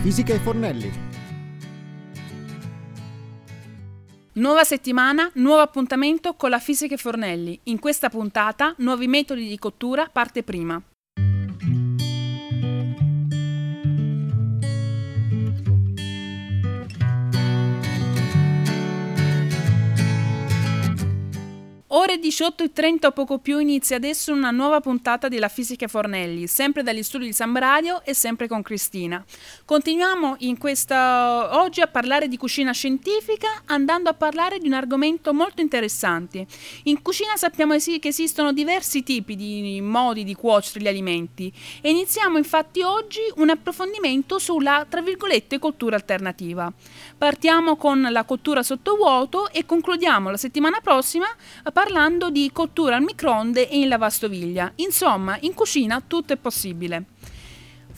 fisica e Fornelli. Nuova settimana, nuovo appuntamento con la Fisica e Fornelli. In questa puntata, nuovi metodi di cottura, parte prima. Ore 18.30 o poco più inizia adesso una nuova puntata della Fisica Fornelli, sempre dagli studi di San Radio e sempre con Cristina. Continuiamo in questa, oggi a parlare di cucina scientifica andando a parlare di un argomento molto interessante. In cucina sappiamo che esistono diversi tipi di modi di cuocere gli alimenti e iniziamo infatti oggi un approfondimento sulla, tra virgolette, cottura alternativa. Partiamo con la cottura sottovuoto e concludiamo la settimana prossima parlando di cottura al microonde e in lavastoviglie. Insomma, in cucina tutto è possibile.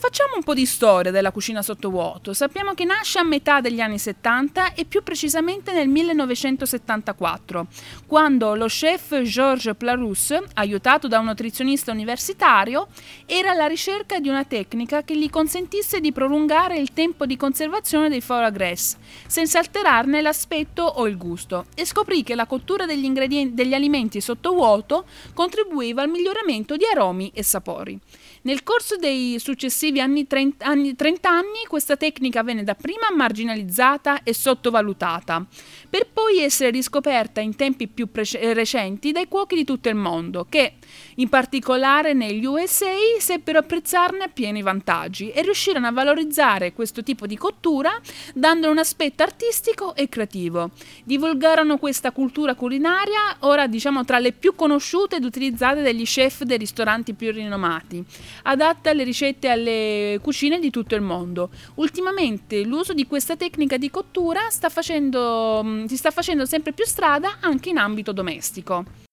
Facciamo un po' di storia della cucina sottovuoto. Sappiamo che nasce a metà degli anni 70 e più precisamente nel 1974, quando lo chef Georges Plarousse, aiutato da un nutrizionista universitario, era alla ricerca di una tecnica che gli consentisse di prolungare il tempo di conservazione dei foie gras, senza alterarne l'aspetto o il gusto, e scoprì che la cottura degli, ingredienti, degli alimenti sottovuoto contribuiva al miglioramento di aromi e sapori. Nel corso dei successivi anni 30, anni 30 anni questa tecnica venne dapprima marginalizzata e sottovalutata, per poi essere riscoperta in tempi più pre- recenti dai cuochi di tutto il mondo, che, in particolare negli USA, seppero apprezzarne appieno i vantaggi e riuscirono a valorizzare questo tipo di cottura dandone un aspetto artistico e creativo. Divulgarono questa cultura culinaria, ora diciamo tra le più conosciute ed utilizzate dagli chef dei ristoranti più rinomati adatta alle ricette e alle cucine di tutto il mondo. Ultimamente l'uso di questa tecnica di cottura sta facendo, mm, si sta facendo sempre più strada anche in ambito domestico.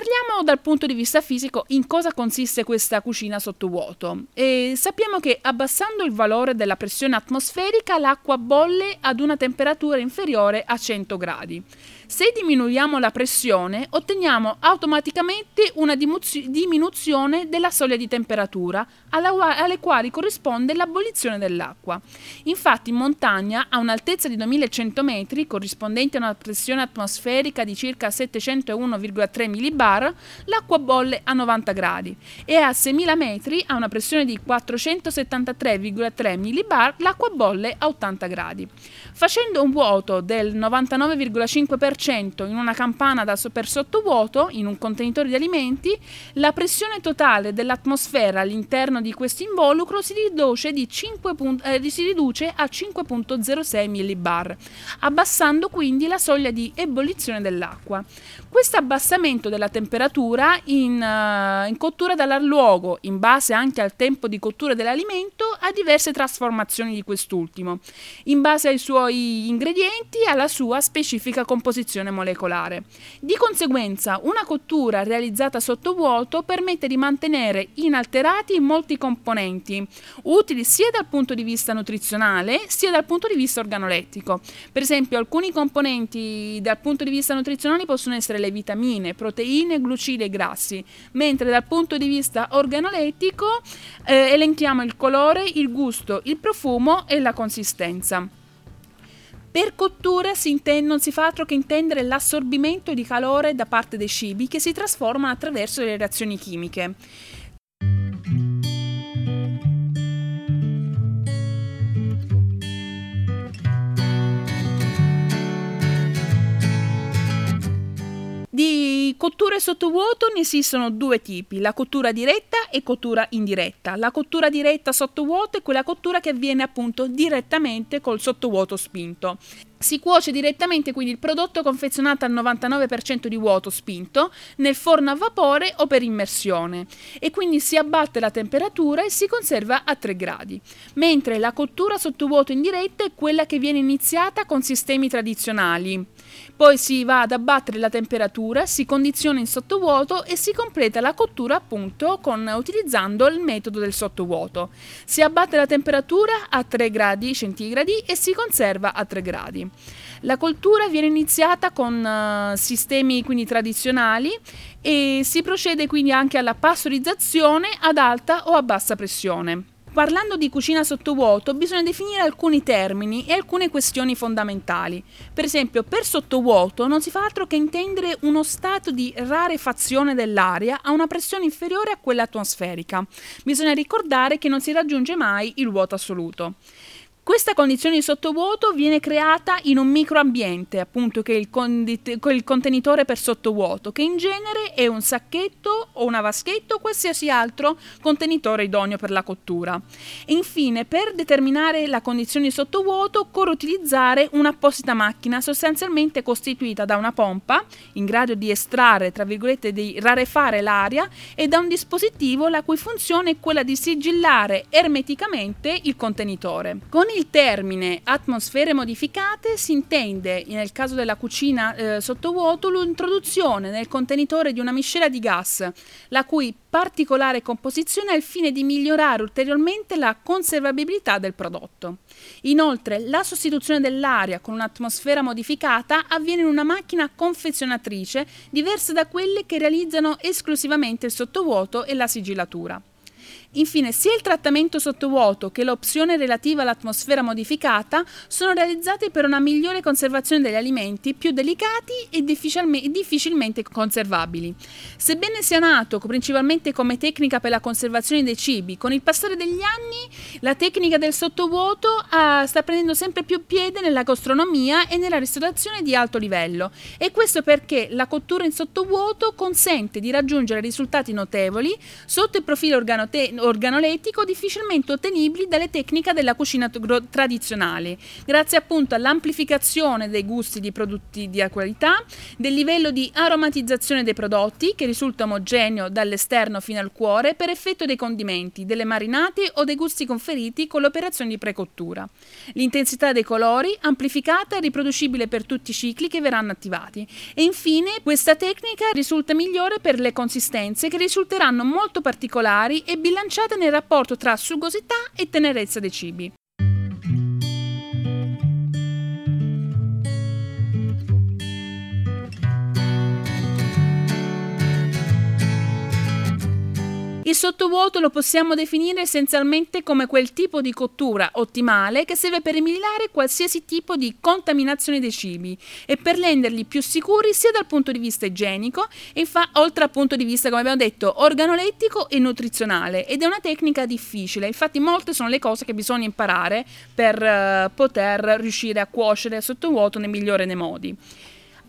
Parliamo dal punto di vista fisico in cosa consiste questa cucina sottovuoto. E sappiamo che abbassando il valore della pressione atmosferica l'acqua bolle ad una temperatura inferiore a 100 gradi. Se diminuiamo la pressione, otteniamo automaticamente una diminuzione della soglia di temperatura, alle quali corrisponde l'abolizione dell'acqua. Infatti in montagna, a un'altezza di 2100 metri, corrispondente a una pressione atmosferica di circa 701,3 millibar, l'acqua bolle a 90 gradi e a 6000 metri, a una pressione di 473,3 millibar, l'acqua bolle a 80 gradi. Facendo un vuoto del 99,5% in una campana da, per sottovuoto, in un contenitore di alimenti, la pressione totale dell'atmosfera all'interno di questo involucro si riduce, 5, eh, si riduce a 5.06 millibar, abbassando quindi la soglia di ebollizione dell'acqua. Questo abbassamento della temperatura in, uh, in cottura darà luogo, in base anche al tempo di cottura dell'alimento, a diverse trasformazioni di quest'ultimo, in base ai suoi ingredienti e alla sua specifica composizione composizione molecolare. Di conseguenza, una cottura realizzata sotto vuoto permette di mantenere inalterati molti componenti, utili sia dal punto di vista nutrizionale sia dal punto di vista organolettico. Per esempio, alcuni componenti dal punto di vista nutrizionale possono essere le vitamine, proteine, glucidi e grassi, mentre dal punto di vista organolettico eh, elenchiamo il colore, il gusto, il profumo e la consistenza. Per cottura si intende, non si fa altro che intendere l'assorbimento di calore da parte dei cibi che si trasformano attraverso le reazioni chimiche. Cotture sottovuoto ne esistono due tipi, la cottura diretta e cottura indiretta. La cottura diretta sottovuoto è quella cottura che avviene appunto direttamente col sottovuoto spinto. Si cuoce direttamente quindi il prodotto confezionato al 99% di vuoto spinto nel forno a vapore o per immersione e quindi si abbatte la temperatura e si conserva a 3 gradi, mentre la cottura sottovuoto indiretta è quella che viene iniziata con sistemi tradizionali Poi si va ad abbattere la temperatura, si condiziona in sottovuoto e si completa la cottura appunto con, utilizzando il metodo del sottovuoto. Si abbatte la temperatura a 3 gradi centigradi e si conserva a 3 gradi. La coltura viene iniziata con uh, sistemi quindi tradizionali e si procede quindi anche alla pastorizzazione ad alta o a bassa pressione. Parlando di cucina sottovuoto bisogna definire alcuni termini e alcune questioni fondamentali. Per esempio, per sottovuoto non si fa altro che intendere uno stato di rarefazione dell'aria a una pressione inferiore a quella atmosferica. Bisogna ricordare che non si raggiunge mai il vuoto assoluto. Questa condizione di sottovuoto viene creata in un microambiente, appunto che è il, condit- il, contenitore per sottovuoto, che in genere è un sacchetto o una vaschetta o qualsiasi altro contenitore idoneo per la cottura. E infine, per determinare la condizione di sottovuoto occorre utilizzare un'apposita macchina sostanzialmente costituita da una pompa in grado di estrarre, tra virgolette, di rarefare l'aria e da un dispositivo la cui funzione è quella di sigillare ermeticamente il contenitore. Con il termine atmosfere modificate si intende, nel caso della cucina eh, sottovuoto, l'introduzione nel contenitore di una miscela di gas, la cui particolare composizione ha il fine di migliorare ulteriormente la conservabilità del prodotto. Inoltre, la sostituzione dell'aria con un'atmosfera modificata avviene in una macchina confezionatrice diversa da quelle che realizzano esclusivamente il sottovuoto e la sigillatura. Infine, sia il trattamento sottovuoto che l'opzione relativa all'atmosfera modificata sono realizzati per una migliore conservazione degli alimenti più delicati e difficilmente conservabili. Sebbene sia nato principalmente come tecnica per la conservazione dei cibi, con il passare degli anni la tecnica del sottovuoto uh, sta prendendo sempre più piede nella gastronomia e nella ristorazione di alto livello e questo perché la cottura in sottovuoto consente di raggiungere risultati notevoli sotto il profilo organote- organolettico difficilmente ottenibili dalle tecniche della cucina t- tradizionale, grazie appunto all'amplificazione dei gusti di prodotti di qualità, del livello di aromatizzazione dei prodotti che risulta omogeneo dall'esterno fino al cuore per effetto dei condimenti, delle marinate o dei gusti conferiti con le operazioni di precottura. L'intensità dei colori amplificata e riproducibile per tutti i cicli che verranno attivati. E infine questa tecnica risulta migliore per le consistenze che risulteranno molto particolari e bilanciate bilanciate nel rapporto tra sugosità e tenerezza dei cibi. Il sottovuoto lo possiamo definire essenzialmente come quel tipo di cottura ottimale che serve per eliminare qualsiasi tipo di contaminazione dei cibi e per renderli più sicuri sia dal punto di vista igienico e fa, oltre al punto di vista, come abbiamo detto, organolettico e nutrizionale ed è una tecnica difficile, infatti molte sono le cose che bisogna imparare per uh, poter riuscire a cuocere sottovuoto nel migliore dei modi.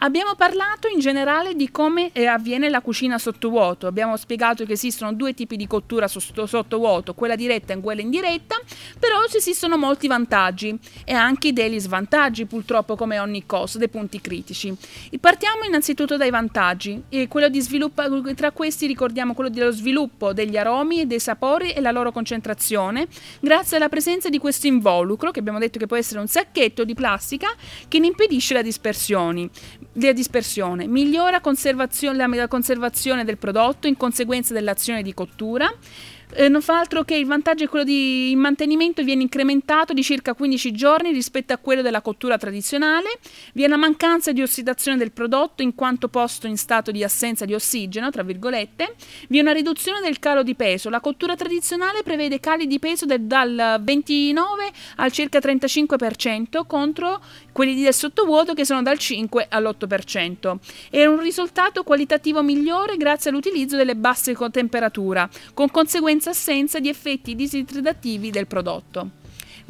Abbiamo parlato in generale di come eh, avviene la cucina sottovuoto. Abbiamo spiegato che esistono due tipi di cottura sottovuoto, quella diretta e quella indiretta, però esistono molti vantaggi e anche degli svantaggi, purtroppo, come ogni cosa, dei punti critici. Partiamo innanzitutto dai vantaggi. tra questi ricordiamo quello dello sviluppo degli aromi e dei sapori e la loro concentrazione, grazie alla presenza di questo involucro, che abbiamo detto che può essere un sacchetto di plastica, che ne impedisce la dispersione della dispersione, migliora la conservazione del prodotto in conseguenza dell'azione di cottura, eh, non fa altro che il vantaggio è quello di il mantenimento viene incrementato di circa 15 giorni rispetto a quello della cottura tradizionale, vi è una mancanza di ossidazione del prodotto in quanto posto in stato di assenza di ossigeno, tra virgolette, vi è una riduzione del calo di peso, la cottura tradizionale prevede cali di peso del, dal 29 al circa 35% contro quelli del sottovuoto che sono dal 5 all'8%. È un risultato qualitativo migliore grazie all'utilizzo delle basse temperature, con conseguenze senza assenza di effetti disidratativi del prodotto.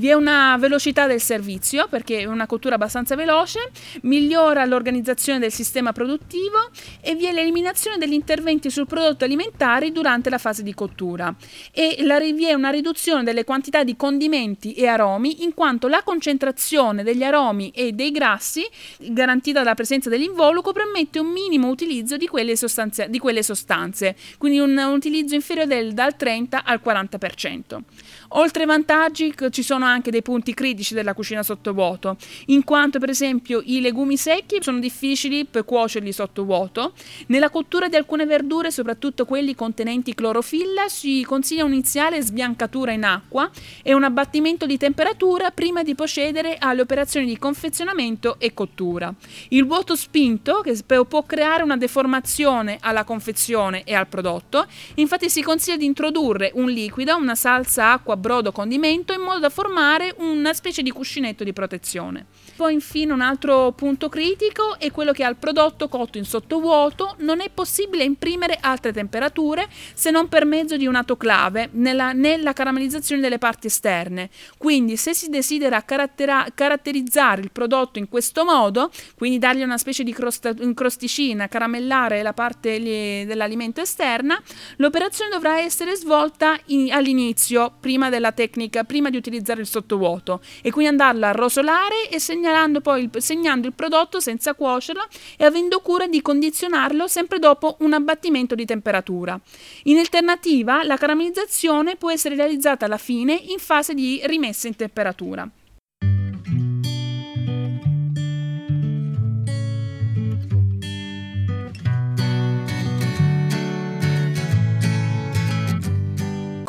Vi è una velocità del servizio perché è una cottura abbastanza veloce, migliora l'organizzazione del sistema produttivo e vi è l'eliminazione degli interventi sul prodotto alimentare durante la fase di cottura e la, vi è una riduzione delle quantità di condimenti e aromi in quanto la concentrazione degli aromi e dei grassi garantita dalla presenza dell'involucro permette un minimo utilizzo di quelle, sostanze, di quelle sostanze, quindi un, un utilizzo inferiore del, dal 30 al 40%. Oltre ai vantaggi ci sono anche dei punti critici della cucina sottovuoto, in quanto per esempio i legumi secchi sono difficili per cuocerli sottovuoto. Nella cottura di alcune verdure, soprattutto quelli contenenti clorofilla, si consiglia un'iniziale sbiancatura in acqua e un abbattimento di temperatura prima di procedere alle operazioni di confezionamento e cottura. Il vuoto spinto, che può creare una deformazione alla confezione e al prodotto, infatti si consiglia di introdurre un liquido, una salsa, acqua, brodo, condimento in modo da formare una specie di cuscinetto di protezione. Poi infine un altro punto critico è quello che al prodotto cotto in sottovuoto non è possibile imprimere altre temperature se non per mezzo di un autoclave nella, nella caramellizzazione delle parti esterne. Quindi se si desidera caratterizzare il prodotto in questo modo, quindi dargli una specie di crosta, crosticina, caramellare la parte dell'alimento esterna, l'operazione dovrà essere svolta in, all'inizio, prima della tecnica, prima di utilizzare il sottovuoto e quindi andarla a rosolare e segnalando poi il, segnando il prodotto senza cuocerlo e avendo cura di condizionarlo sempre dopo un abbattimento di temperatura. In alternativa, la caramellizzazione può essere realizzata alla fine in fase di rimessa in temperatura.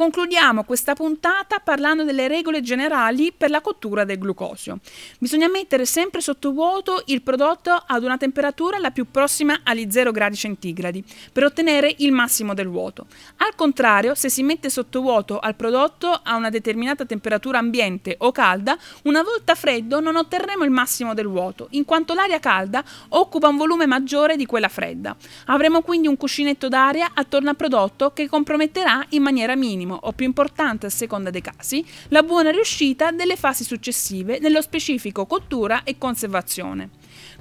Concludiamo questa puntata parlando delle regole generali per la cottura del glucosio. Bisogna mettere sempre sotto vuoto il prodotto ad una temperatura la più prossima agli 0 gradi centigradi per ottenere il massimo del vuoto. Al contrario, se si mette sotto vuoto al prodotto a una determinata temperatura ambiente o calda, una volta freddo non otterremo il massimo del vuoto, in quanto l'aria calda occupa un volume maggiore di quella fredda. Avremo quindi un cuscinetto d'aria attorno al prodotto che comprometterà in maniera minima minimo o più importante a seconda dei casi, la buona riuscita delle fasi successive, nello specifico cottura e conservazione.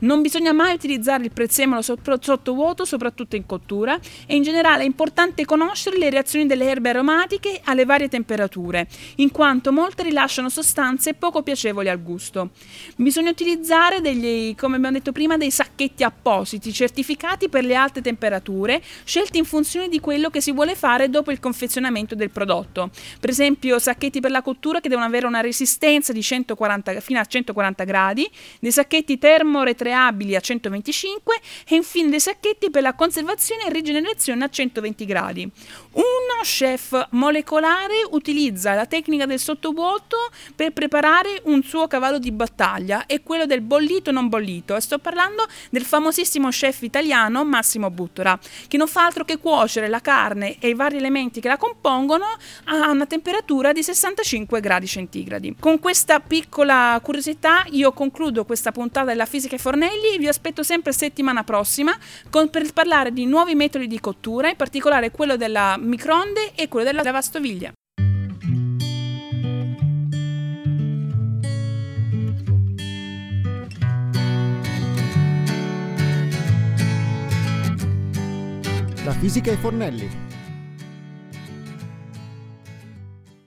Non bisogna mai utilizzare il prezzemolo sottovuoto, soprattutto in cottura, e in generale è importante conoscere le reazioni delle erbe aromatiche alle varie temperature, in quanto molte rilasciano sostanze poco piacevoli al gusto. Bisogna utilizzare degli, come abbiamo detto prima, dei sacchetti appositi, certificati per le alte temperature, scelti in funzione di quello che si vuole fare dopo il confezionamento del prodotto. Per esempio, sacchetti per la cottura che devono avere una resistenza di 140, fino a 140 gradi, dei sacchetti termoretreati creabili a 125 e infine dei sacchetti per la conservazione e rigenerazione a 120 gradi. Uno chef molecolare utilizza la tecnica del sottovuoto per preparare un suo cavallo di battaglia e quello del bollito non bollito e sto parlando del famosissimo chef italiano Massimo Buttora che non fa altro che cuocere la carne e i vari elementi che la compongono a una temperatura di 65 gradi centigradi. Con questa piccola curiosità io concludo questa puntata della fisica e fornelli vi aspetto sempre settimana prossima con, per parlare di nuovi metodi di cottura, in particolare quello della microonde e quello della lavastoviglie. La fisica e Fornelli